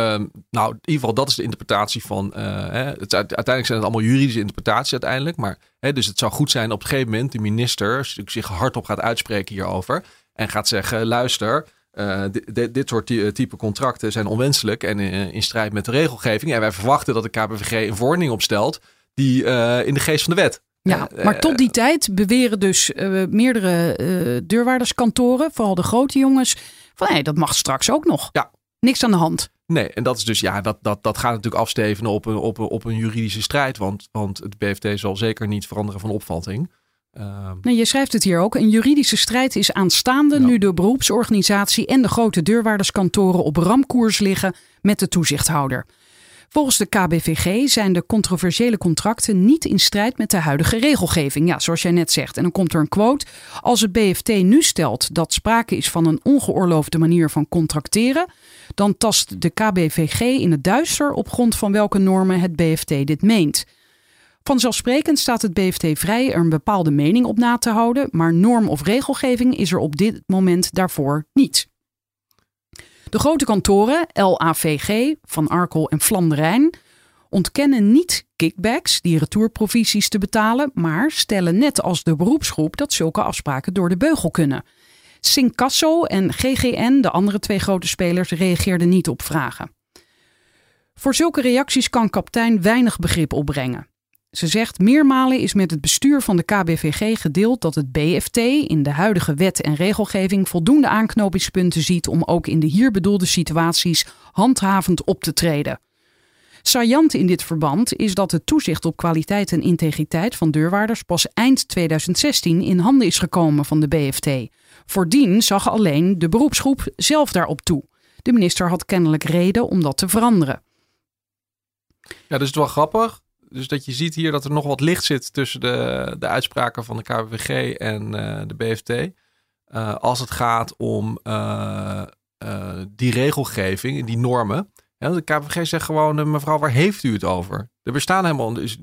nou, in ieder geval, dat is de interpretatie van. Uh, hè, het, uiteindelijk zijn het allemaal juridische interpretaties uiteindelijk. Maar hè, dus het zou goed zijn op een gegeven moment de minister zich hardop gaat uitspreken hierover. En gaat zeggen: luister. Uh, dit, dit soort type contracten zijn onwenselijk en in, in, strijd met de regelgeving. En wij verwachten dat de KBVG een verordening opstelt die in de geest van de wet. Ja, maar tot die tijd beweren dus meerdere deurwaarderskantoren, vooral de grote jongens, van hé, dat mag straks ook nog. Ja. Niks aan de hand. Nee, en dat is dus ja, dat, dat, dat gaat natuurlijk afstevenen op een, op een, op een juridische strijd. Want, want het BFT zal zeker niet veranderen van opvatting. Uh, nee, je schrijft het hier ook. Een juridische strijd is aanstaande ja. nu de beroepsorganisatie en de grote deurwaarderskantoren op ramkoers liggen met de toezichthouder. Volgens de KBVG zijn de controversiële contracten niet in strijd met de huidige regelgeving. Ja, zoals jij net zegt. En dan komt er een quote. Als het BFT nu stelt dat sprake is van een ongeoorloofde manier van contracteren, dan tast de KBVG in het duister op grond van welke normen het BFT dit meent. Vanzelfsprekend staat het BFT vrij er een bepaalde mening op na te houden, maar norm of regelgeving is er op dit moment daarvoor niet. De grote kantoren, LAVG, Van Arkel en Flanderijn, ontkennen niet kickbacks, die retourprovisies te betalen, maar stellen net als de beroepsgroep dat zulke afspraken door de beugel kunnen. Sincasso en GGN, de andere twee grote spelers, reageerden niet op vragen. Voor zulke reacties kan kaptein weinig begrip opbrengen. Ze zegt meermalen is met het bestuur van de KBVG gedeeld dat het BFT in de huidige wet en regelgeving voldoende aanknopingspunten ziet om ook in de hier bedoelde situaties handhavend op te treden. Saillant in dit verband is dat het toezicht op kwaliteit en integriteit van deurwaarders pas eind 2016 in handen is gekomen van de BFT. Voordien zag alleen de beroepsgroep zelf daarop toe. De minister had kennelijk reden om dat te veranderen. Ja, dus het is wel grappig dus dat je ziet hier dat er nog wat licht zit tussen de, de uitspraken van de KWG en uh, de BFT. Uh, als het gaat om uh, die regelgeving, die normen. De KWG zegt gewoon, mevrouw, waar heeft u het over? Er bestaan helemaal, dus,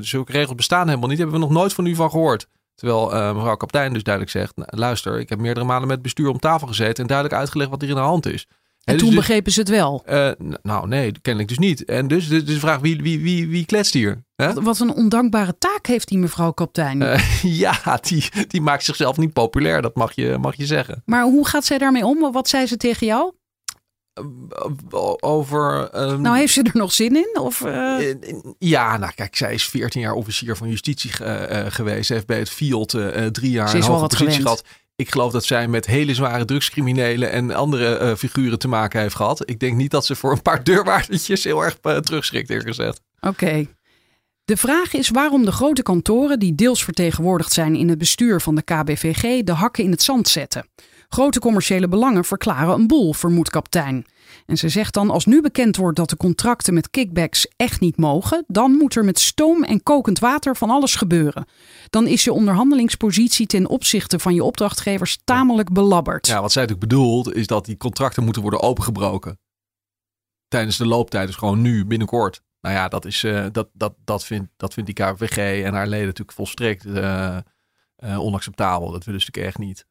zulke regels bestaan helemaal niet. Hebben we nog nooit van u van gehoord. Terwijl mevrouw kapitein dus duidelijk zegt, nou, luister, ik heb meerdere malen met bestuur om tafel gezeten en duidelijk uitgelegd wat er in de hand is. En dus toen begrepen ze het wel. Uh, nou, nee, kennelijk dus niet. En dus, dus de vraag, wie, wie, wie, wie kletst hier? Hè? Wat een ondankbare taak heeft die mevrouw kapitein. Uh, ja, die, die maakt zichzelf niet populair, dat mag je, mag je zeggen. Maar hoe gaat zij daarmee om? Wat zei ze tegen jou? Over. Um, nou, heeft ze er nog zin in? Of, ja, nou kijk, zij is 14 jaar officier van justitie geweest. Ze heeft bij het Fiat drie jaar ze is een wel hoge wat positie gewend. gehad. Ik geloof dat zij met hele zware drugscriminelen en andere uh, figuren te maken heeft gehad. Ik denk niet dat ze voor een paar deurwaardertjes heel erg uh, terugschrikt, eerlijk gezegd. Oké. De vraag is waarom de grote kantoren, die deels vertegenwoordigd zijn in het bestuur van de KBVG, de hakken in het zand zetten. Grote commerciële belangen verklaren een boel, vermoedt kaptein. En ze zegt dan: als nu bekend wordt dat de contracten met kickbacks echt niet mogen, dan moet er met stoom en kokend water van alles gebeuren. Dan is je onderhandelingspositie ten opzichte van je opdrachtgevers tamelijk belabberd. Ja, wat zij natuurlijk bedoelt, is dat die contracten moeten worden opengebroken. Tijdens de looptijd, dus gewoon nu, binnenkort. Nou ja, dat, is, uh, dat, dat, dat, vindt, dat vindt die KVG en haar leden natuurlijk volstrekt uh, uh, onacceptabel. Dat willen ze natuurlijk echt niet.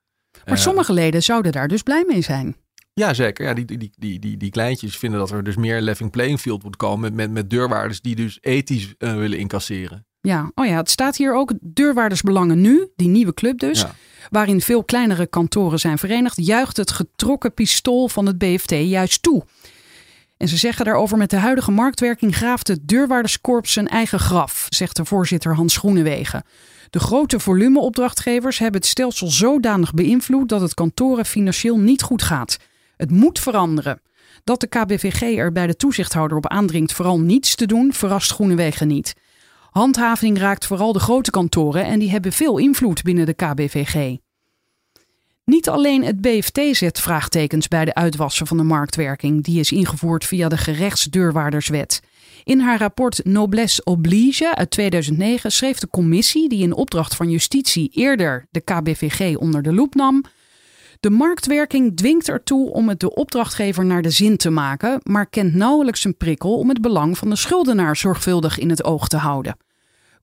Maar Eh, sommige leden zouden daar dus blij mee zijn. Ja, zeker. Ja, die, die, die, die, die kleintjes vinden dat er dus meer leveling playing field moet komen met, met, met deurwaarders die dus ethisch eh, willen incasseren. Ja, oh ja, het staat hier ook deurwaardersbelangen nu, die nieuwe club dus, Ja. waarin veel kleinere kantoren zijn verenigd, juicht het getrokken pistool van het BFT juist toe. En ze zeggen daarover met de huidige marktwerking graaft het deurwaarderskorps zijn eigen graf, zegt de voorzitter Hans Groenewegen. De grote volumeopdrachtgevers hebben het stelsel zodanig beïnvloed dat het kantoren financieel niet goed gaat. Het moet veranderen. Dat de KBVG er bij de toezichthouder op aandringt vooral niets te doen, verrast Groenewegen niet. Handhaving raakt vooral de grote kantoren en die hebben veel invloed binnen de KBVG. Niet alleen het BFT zet vraagtekens bij de uitwassen van de marktwerking, die is ingevoerd via de gerechtsdeurwaarderswet. In haar rapport Noblesse Oblige uit 2009 schreef de commissie, die in opdracht van justitie eerder de KBVG onder de loep nam, de marktwerking dwingt ertoe om het de opdrachtgever naar de zin te maken, maar kent nauwelijks een prikkel om het belang van de schuldenaar zorgvuldig in het oog te houden.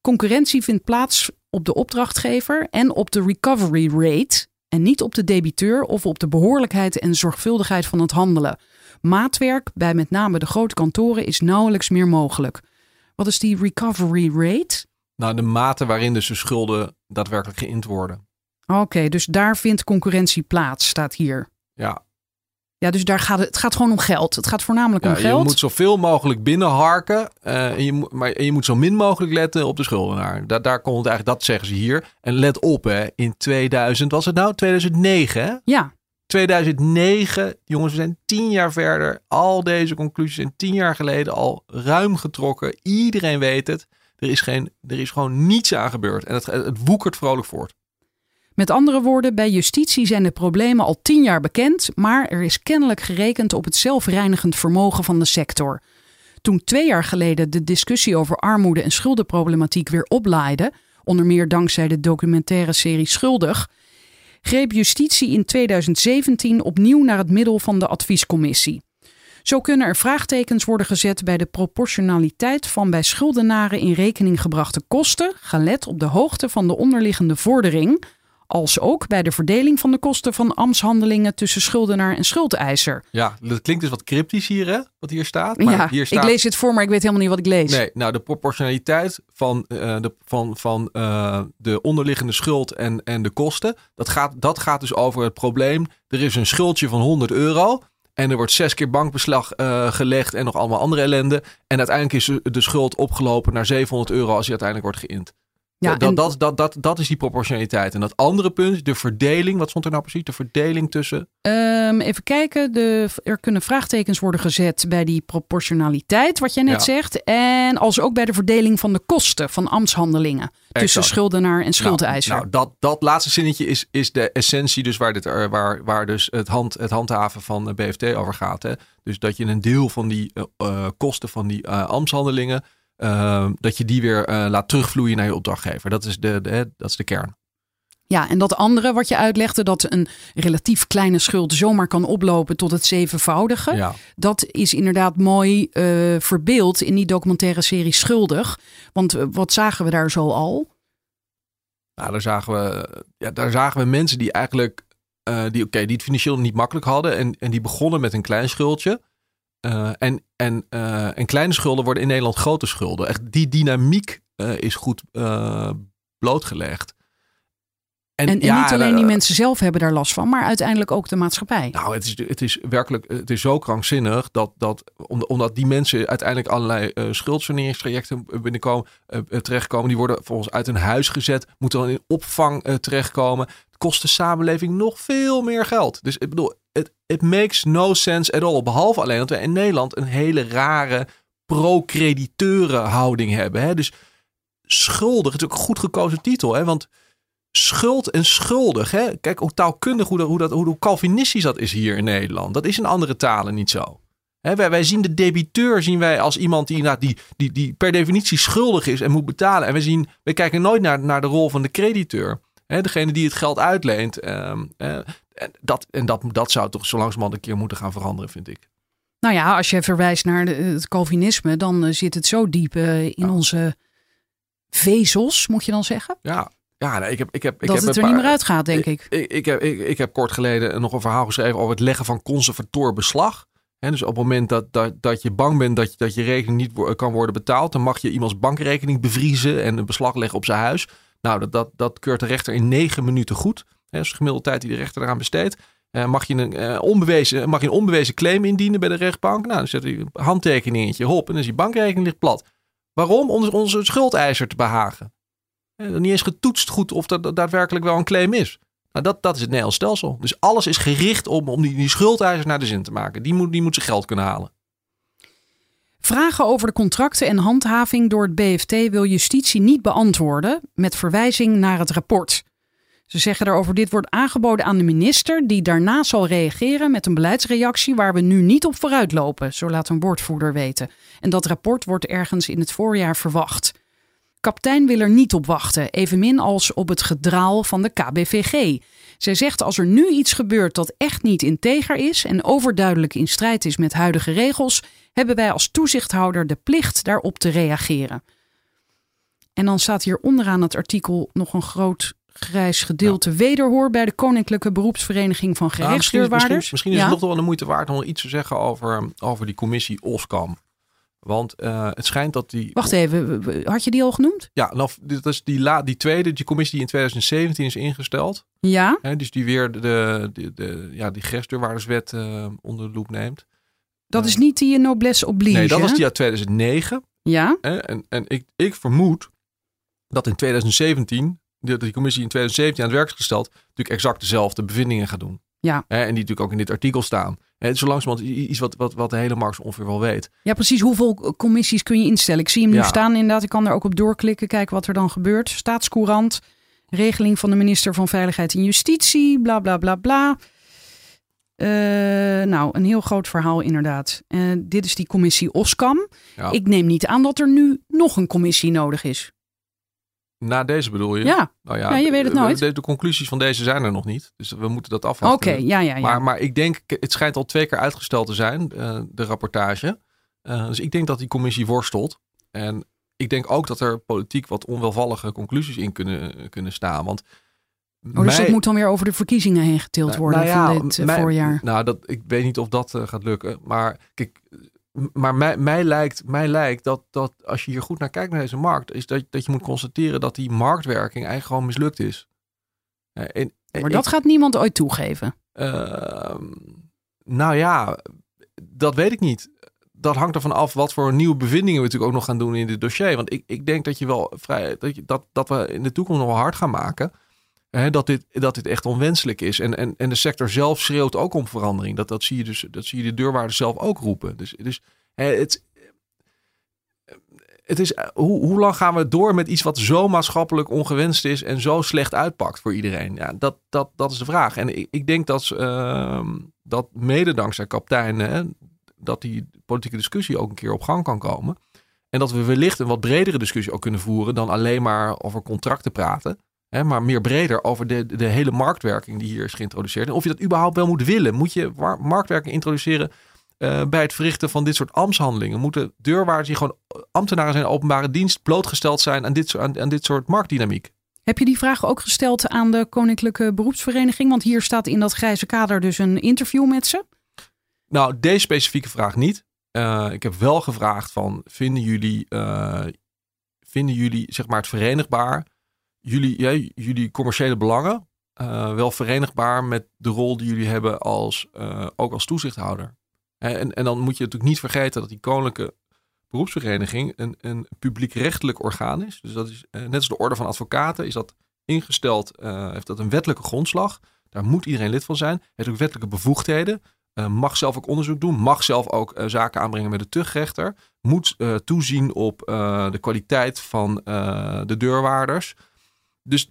Concurrentie vindt plaats op de opdrachtgever en op de recovery rate en niet op de debiteur of op de behoorlijkheid en zorgvuldigheid van het handelen. Maatwerk bij met name de grote kantoren is nauwelijks meer mogelijk. Wat is die recovery rate? Nou, de mate waarin dus de schulden daadwerkelijk geïnd worden. Oké, dus daar vindt concurrentie plaats, staat hier. Ja, Ja, dus daar gaat het, het gaat gewoon om geld. Het gaat voornamelijk om ja je geld. moet zoveel mogelijk binnenharken. eh, en, je moet, maar, en je moet zo min mogelijk letten op de schuldenaar. Da, daar komt het eigenlijk, dat zeggen ze hier. En let op, hè, in 2000, was het nou? 2009, hè? Ja, 2009, jongens, we zijn tien jaar verder. Al deze conclusies zijn tien jaar geleden al ruim getrokken. Iedereen weet het. Er is, geen, er is gewoon niets aan gebeurd. En het, het woekert vrolijk voort. Met andere woorden, bij justitie zijn de problemen al tien jaar bekend, maar er is kennelijk gerekend op het zelfreinigend vermogen van de sector. Toen twee jaar geleden de discussie over armoede en schuldenproblematiek weer oplaaide, onder meer dankzij de documentaire serie Schuldig, greep justitie in 2017 opnieuw naar het middel van de adviescommissie. Zo kunnen er vraagtekens worden gezet bij de proportionaliteit van bij schuldenaren in rekening gebrachte kosten, gelet op de hoogte van de onderliggende vordering, als ook bij de verdeling van de kosten van ambtshandelingen tussen schuldenaar en schuldeiser. Ja, dat klinkt dus wat cryptisch hier, hè? Wat hier staat. Maar ja, hier staat... ik lees dit voor, maar ik weet helemaal niet wat ik lees. Nee, nou de proportionaliteit van, eh, de, van, van eh, de onderliggende schuld en, en de kosten. Dat gaat, dat gaat dus over het probleem. Er is een schuldje van 100 euro. En er wordt zes keer bankbeslag eh, gelegd en nog allemaal andere ellende. En uiteindelijk is de schuld opgelopen naar 700 euro als die uiteindelijk wordt geïnd. Ja, dat, en- dat, dat, dat, dat is die proportionaliteit. En dat andere punt, de verdeling. Wat stond er nou precies? De verdeling tussen. Ehm, even kijken. De, er kunnen vraagtekens worden gezet bij die proportionaliteit, wat jij net Ja. zegt. En als ook bij de verdeling van de kosten van ambtshandelingen tussen schuldenaar en schuldeiser. Nou, nou dat, dat laatste zinnetje is, is de essentie, dus waar, dit, er- waar, waar dus het, hand, het handhaven van de BFT over gaat. Hè? Dus dat je een deel van die eh, eh, kosten van die eh, ambtshandelingen, eh, dat je die weer eh, laat terugvloeien naar je opdrachtgever. Dat is de, dat is de kern. Ja, en dat andere wat je uitlegde, dat een relatief kleine schuld zomaar kan oplopen tot het zevenvoudige. Ja. Dat is inderdaad mooi eh, verbeeld in die documentaire serie Schuldig. Want eh, wat zagen we daar zo al? Nou, daar zagen we, ja, daar zagen we mensen die eigenlijk, die, oké, die het financieel niet makkelijk hadden. En, en die begonnen met een klein schuldje. En, en, eh, en kleine schulden worden in Nederland grote schulden. Echt, die dynamiek eh, is goed eh, blootgelegd. En, en ja, niet alleen eh, die mensen zelf hebben daar last van, maar uiteindelijk ook de maatschappij. Nou, het is, het is werkelijk, het is zo krankzinnig dat, dat om- omdat die mensen uiteindelijk allerlei eh schuldsaneringstrajecten binnenkomen, eh, eh, terechtkomen. Die worden volgens uit hun huis gezet, moeten dan in opvang eh, terechtkomen. Het kost de samenleving nog veel meer geld. Dus ik bedoel, het it makes no sense at all. Behalve alleen dat we in Nederland een hele rare pro-crediteuren hebben. Hè? Dus schuldig, het is ook een goed gekozen titel. Hè? Want schuld en schuldig. Hè? Kijk hoe taalkundig, hoe, dat, hoe, dat, hoe, Calvinistisch dat is hier in Nederland. Dat is in andere talen niet zo. Hè, wij, wij zien de debiteur zien wij als iemand die, inderdaad die, die, die per definitie schuldig is en moet betalen. En we, zien, we kijken nooit naar, naar de rol van de crediteur. Hè, degene die het geld uitleent. ehm, eh, en dat, en dat, dat zou toch zo langzamerhand een keer moeten gaan veranderen, vind ik. Nou ja, als je verwijst naar het Calvinisme, dan eh, zit het zo diep eh, in onze vezels, moet je dan zeggen. Ja, Ja, nee, ik heb, ik heb, ik dat heb het er niet meer uitgaat, denk ik. Ik, ik, heb, ik, ik heb kort geleden nog een verhaal geschreven over het leggen van conservator beslag. Dus op het moment dat, dat, dat je bang bent dat, je- dat je rekening niet kan worden betaald, dan mag je iemands bankrekening bevriezen en een beslag leggen op zijn huis. Nou, dat, dat, dat keurt de rechter in negen minuten goed. Hè, dat is de gemiddelde tijd die de rechter eraan besteedt. Eh, mag, je een, eh, onbewezen, mag je een onbewezen claim indienen bij de rechtbank? Nou, dan zet hij een handtekeningetje, hop, en dan is die bankrekening ligt plat. Waarom? Om onze schuldeiser te behagen. Eh, niet eens getoetst goed of dat daadwerkelijk wel een claim is. Nou, dat, dat is het Nederlands stelsel. Dus alles is gericht om, om die, die schuldeiser naar de zin te maken. Die moet, die moet zijn geld kunnen halen. Vragen over de contracten en handhaving door het BFT wil justitie niet beantwoorden met verwijzing naar het rapport. Ze zeggen daarover dit wordt aangeboden aan de minister die daarna zal reageren met een beleidsreactie waar we nu niet op vooruitlopen, zo laat een woordvoerder weten. En dat rapport wordt ergens in het voorjaar verwacht. Kaptein wil er niet op wachten, evenmin als op het gedraal van de KBVG. Zij zegt als er nu iets gebeurt dat echt niet integer is en overduidelijk in strijd is met huidige regels, hebben wij als toezichthouder de plicht daarop te reageren. En dan staat hier onderaan het artikel nog een groot grijs gedeelte wederhoor bij de Koninklijke Beroepsvereniging van Nou, misschien, misschien, Gerechtsdeurwaarders. misschien is Ja? het nog wel de moeite waard om iets te zeggen over, over die commissie OSCAM. Want eh, het schijnt dat die. Wacht even, had je die al genoemd? Ja, nou, dit is die, la, die tweede, die commissie die in 2017 is ingesteld. Ja, Hè, dus die weer de, de, ja, die gerechtsdeurwaarderswet eh, onder de loep neemt. dat Eh, is niet die noblesse oblige. Nee, dat was die uit 2009. Ja, Hè? En, en ik, ik vermoed dat in 2017, dat die commissie in 2017 aan het werk is gesteld, natuurlijk exact dezelfde bevindingen gaat doen. Ja. Hè? En die natuurlijk ook in dit artikel staan. Hè, zo langzamerhand i- iets wat, wat, wat de hele markt ongeveer wel weet. ja, precies. Hoeveel commissies kun je instellen? Ik zie hem nu Ja. staan inderdaad. Ik kan er ook op doorklikken, kijken wat er dan gebeurt. Staatscourant, regeling van de minister van Veiligheid en Justitie, bla bla bla bla. Eh, nou, een heel groot verhaal inderdaad. Eh, dit is die commissie OSCAM. Ja. Ik neem niet aan dat er nu nog een commissie nodig is. Na deze bedoel je? Ja, Nou ja, Ja, je weet het nooit. De, de conclusies van deze zijn er nog niet. Dus we moeten dat afwachten. oké. ja, ja, ja. Maar, maar ik denk, het schijnt al twee keer uitgesteld te zijn, eh, de rapportage. Eh, dus ik denk dat die commissie worstelt. En ik denk ook dat er politiek wat onwelvallige conclusies in kunnen, kunnen staan. Want oh, dus dat moet dan weer over de verkiezingen heen getild Nou, worden nou ja, van dit eh, mij- voorjaar. Nou, dat, ik weet niet of dat gaat lukken. Maar kijk, maar mij, mij lijkt, mij lijkt dat, dat als je hier goed naar kijkt naar deze markt, is dat, dat je moet constateren dat die marktwerking eigenlijk gewoon mislukt is. En, en Maar dat gaat niemand ooit toegeven. Ehm, nou ja, dat weet ik niet. Dat hangt ervan af wat voor nieuwe bevindingen we natuurlijk ook nog gaan doen in dit dossier. Want ik, ik denk dat je wel vrij dat, je, dat, dat we in de toekomst nog wel hard gaan maken. Hè, dat, dit, dat dit echt onwenselijk is. En, en, en de sector zelf schreeuwt ook om verandering. Dat, dat, zie je dus, dat zie je de deurwaarders zelf ook roepen. Dus, dus hè, het, het is, hoe, hoe lang gaan we door met iets wat zo maatschappelijk ongewenst is en zo slecht uitpakt voor iedereen? Ja, dat, dat, dat is de vraag. En ik, ik denk dat, ehm, dat mede dankzij kaptein, hè, dat die politieke discussie ook een keer op gang kan komen. En dat we wellicht een wat bredere discussie ook kunnen voeren dan alleen maar over contracten praten. Hè, maar meer breder over de, de hele marktwerking die hier is geïntroduceerd. En of je dat überhaupt wel moet willen. Moet je marktwerking introduceren eh, bij het verrichten van dit soort ambtshandelingen? Moeten deurwaarders die gewoon ambtenaren zijn in openbare dienst blootgesteld zijn aan dit, aan dit soort marktdynamiek? Heb je die vraag ook gesteld aan de Koninklijke Beroepsvereniging? Want hier staat in dat grijze kader dus een interview met ze. Nou, deze specifieke vraag niet. Eh, ik heb wel gevraagd van, vinden jullie, eh, vinden jullie zeg maar het verenigbaar, jullie, ja, jullie commerciële belangen, eh, wel verenigbaar met de rol die jullie hebben als, eh, ook als toezichthouder? En, en dan moet je natuurlijk niet vergeten dat die koninklijke beroepsvereniging een, een publiekrechtelijk orgaan is. Dus dat is eh, net als de orde van advocaten, is dat ingesteld, heeft dat een wettelijke grondslag. Daar moet iedereen lid van zijn. Heeft ook wettelijke bevoegdheden. Mag zelf ook onderzoek doen. Mag zelf ook zaken aanbrengen met de tuchtrechter. Moet toezien op de kwaliteit van de deurwaarders. Dus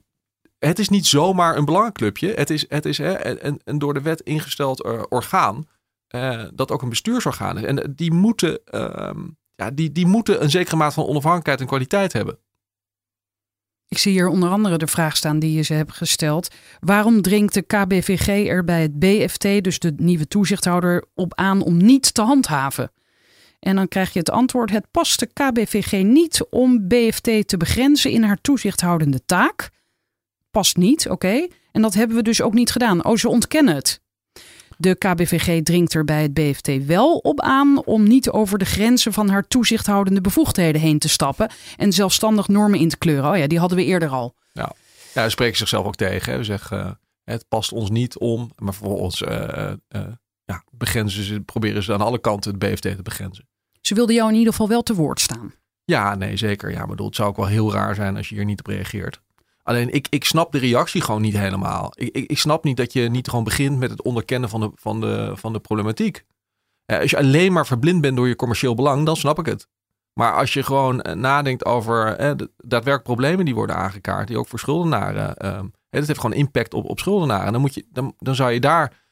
het is niet zomaar een belangenclubje. Het is, het is hè, een, een door de wet ingesteld eh, orgaan. eh, dat ook een bestuursorgaan is. En die moeten, ehm, ja, die, die moeten een zekere maat van onafhankelijkheid en kwaliteit hebben. Ik zie hier onder andere de vraag staan die je ze hebt gesteld. Waarom dringt de KBVG er bij het BFT, dus de nieuwe toezichthouder, op aan om niet te handhaven? En dan krijg je het antwoord: het past de KBVG niet om BFT te begrenzen in haar toezichthoudende taak. past niet, oké. En dat hebben we dus ook niet gedaan. Oh, ze ontkennen het. De KBVG dringt er bij het BFT wel op aan om niet over de grenzen van haar toezichthoudende bevoegdheden heen te stappen en zelfstandig normen in te kleuren. Oh ja, die hadden we eerder al. Ja, ja ze spreken zichzelf ook tegen. Hè. Ze zeggen, uh, het past ons niet om, maar vervolgens uh, uh, ja, begrenzen ze, proberen ze aan alle kanten het BFT te begrenzen. Ze wilden jou in ieder geval wel te woord staan. Ja, nee, zeker. Ja, bedoel, het zou ook wel heel raar zijn als je hier niet op reageert. Alleen ik, ik snap de reactie gewoon niet helemaal. Ik, ik, snap niet dat je niet gewoon begint met het onderkennen van de, van de, van de problematiek. Als je alleen maar verblind bent door je commercieel belang, dan snap ik het. Maar als je gewoon eh, nadenkt over eh, de daadwerkelijk problemen die worden aangekaart, die ook voor schuldenaren, eh, dat heeft gewoon impact op, op schuldenaren. Dan, moet je, dan, dan zou je daar,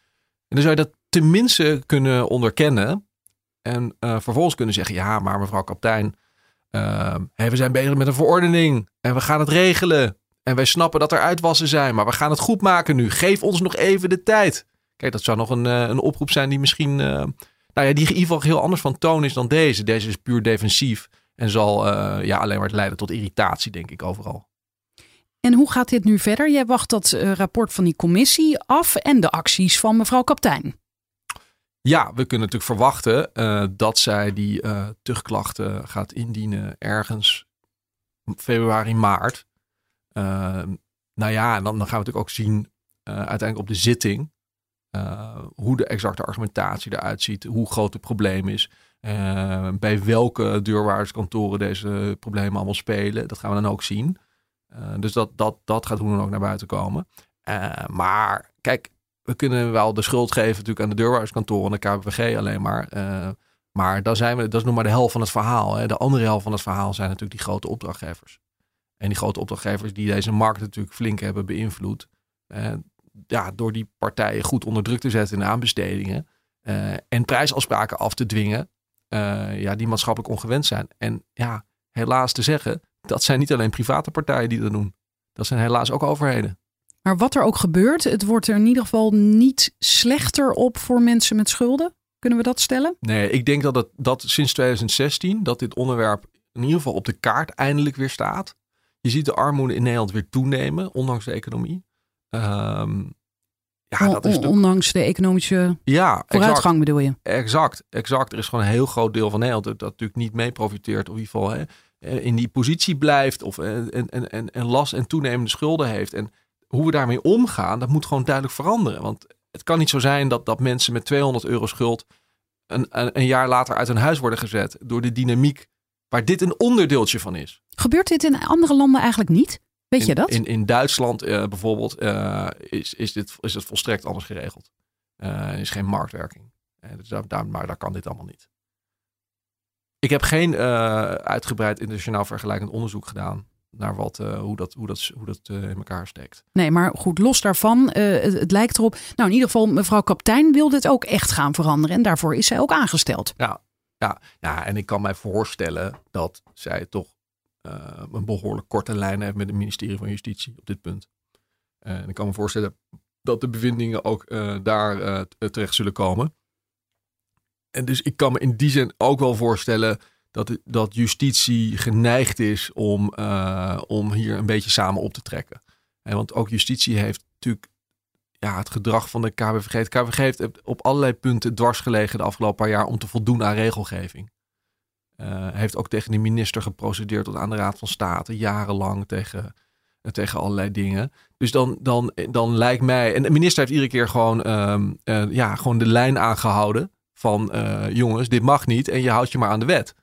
dan zou je dat tenminste kunnen onderkennen. En uh, vervolgens kunnen zeggen, ja, maar mevrouw kaptein, uh, hey, we zijn bezig met een verordening en we gaan het regelen. En wij snappen dat er uitwassen zijn, maar we gaan het goed maken nu. Geef ons nog even de tijd. Kijk, dat zou nog een, uh, een oproep zijn die misschien, uh, nou ja, die in ieder geval heel anders van toon is dan deze. Deze is puur defensief en zal ja, alleen maar leiden tot irritatie, denk ik, overal. En hoe gaat dit nu verder? Jij wacht dat rapport van die commissie af en de acties van mevrouw Kaptein. Ja, we kunnen natuurlijk verwachten uh, dat zij die uh, gaat indienen ergens februari, maart. Uh, nou ja, en dan, gaan we natuurlijk ook zien uiteindelijk op de zitting hoe de exacte argumentatie eruit ziet, hoe groot het probleem is, bij welke deurwaarderskantoren deze problemen allemaal spelen. Dat gaan we dan ook zien. dus dat, dat, dat gaat hoe dan ook naar buiten komen. maar kijk, we kunnen wel de schuld geven natuurlijk aan de deurwaarderskantoren en de KBVG alleen maar. Uh, maar dan zijn we, dat is nog maar de helft van het verhaal. Hè. De andere helft van het verhaal zijn natuurlijk die grote opdrachtgevers. En die grote opdrachtgevers die deze markt natuurlijk flink hebben beïnvloed. Uh, ja, door die partijen goed onder druk te zetten in aanbestedingen. Uh, en prijsafspraken af te dwingen. ja, die maatschappelijk ongewend zijn. En ja, helaas te zeggen, dat zijn niet alleen private partijen die dat doen. Dat zijn helaas ook overheden. Maar wat er ook gebeurt, het wordt er in ieder geval niet slechter op voor mensen met schulden. Kunnen we dat stellen? Nee, ik denk dat, het, dat sinds 2016 dat dit onderwerp in ieder geval op de kaart eindelijk weer staat. Je ziet de armoede in Nederland weer toenemen, ondanks de economie. Um, ja, dat is ondanks de economische ja, vooruitgang exact, bedoel je? Exact, exact. Er is gewoon een heel groot deel van Nederland dat, dat natuurlijk niet mee profiteert. Of in ieder geval hè, in die positie blijft. Of en, en, en, en last en toenemende schulden heeft. En hoe we daarmee omgaan, dat moet gewoon duidelijk veranderen. Want het kan niet zo zijn dat, dat mensen met 200 euro schuld een, een, een jaar later uit hun huis worden gezet door de dynamiek waar dit een onderdeeltje van is. Gebeurt dit in andere landen eigenlijk niet? Weet in, je dat? In, in Duitsland uh, bijvoorbeeld uh, is, is, dit, is het volstrekt anders geregeld. Uh, er is geen marktwerking. dus daar, daar, maar daar kan dit allemaal niet. Ik heb geen uitgebreid internationaal vergelijkend onderzoek gedaan naar wat, uh, hoe dat, hoe dat, hoe dat uh, in elkaar steekt. Nee, maar goed, los daarvan, uh, het, het, lijkt erop. Nou, in ieder geval, mevrouw Kaptein wil dit ook echt gaan veranderen. En daarvoor is zij ook aangesteld. Ja, ja, ja en ik kan mij voorstellen dat zij toch een behoorlijk korte lijn heeft met het ministerie van Justitie op dit punt. en ik kan me voorstellen dat de bevindingen ook daar terecht zullen komen. En dus ik kan me in die zin ook wel voorstellen dat, dat justitie geneigd is om, uh, om hier een beetje samen op te trekken. En want ook justitie heeft natuurlijk ja, het gedrag van de KVG. Het KVG heeft op allerlei punten dwars gelegen de afgelopen paar jaar om te voldoen aan regelgeving. Uh, heeft ook tegen de minister geprocedeerd tot aan de Raad van State, jarenlang tegen, tegen allerlei dingen. Dus dan, dan, dan lijkt mij. En de minister heeft iedere keer gewoon, uh, ja, gewoon de lijn aangehouden van jongens, dit mag niet en je houdt je maar aan de wet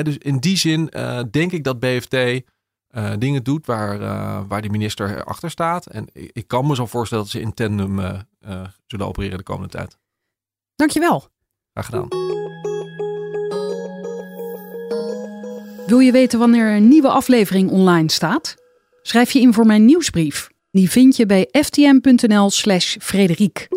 dus in die zin uh, denk ik dat BFT uh, eh, dingen doet waar, uh, waar de minister achter staat. En ik, ik, kan me zo voorstellen dat ze in tandem zullen opereren de komende tijd. Dankjewel. Graag gedaan. Wil je weten wanneer een nieuwe aflevering online staat? Schrijf je in voor mijn nieuwsbrief. Die vind je bij ftm.nl/slash Frederiek.